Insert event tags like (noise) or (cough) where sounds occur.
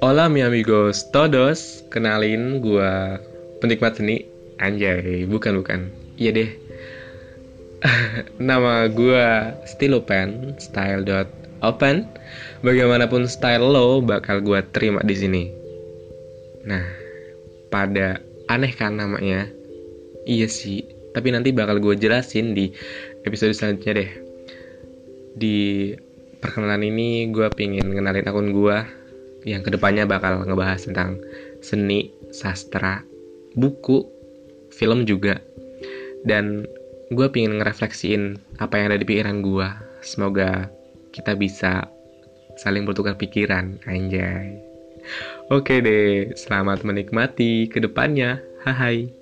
Hola mi amigos todos, kenalin gua penikmat seni. Anjay, bukan bukan. Iya deh. (laughs) Nama gua Stilopen, style.open Bagaimanapun style lo bakal gua terima di sini. Nah, pada aneh kan namanya? Iya sih, tapi nanti bakal gue jelasin di episode selanjutnya deh. Di perkenalan ini gue pingin ngenalin akun gue yang ke depannya bakal ngebahas tentang seni, sastra, buku, film juga. Dan gue pingin ngerefleksiin apa yang ada di pikiran gue. Semoga kita bisa saling bertukar pikiran, anjay. Oke deh, selamat menikmati ke depannya. Hai.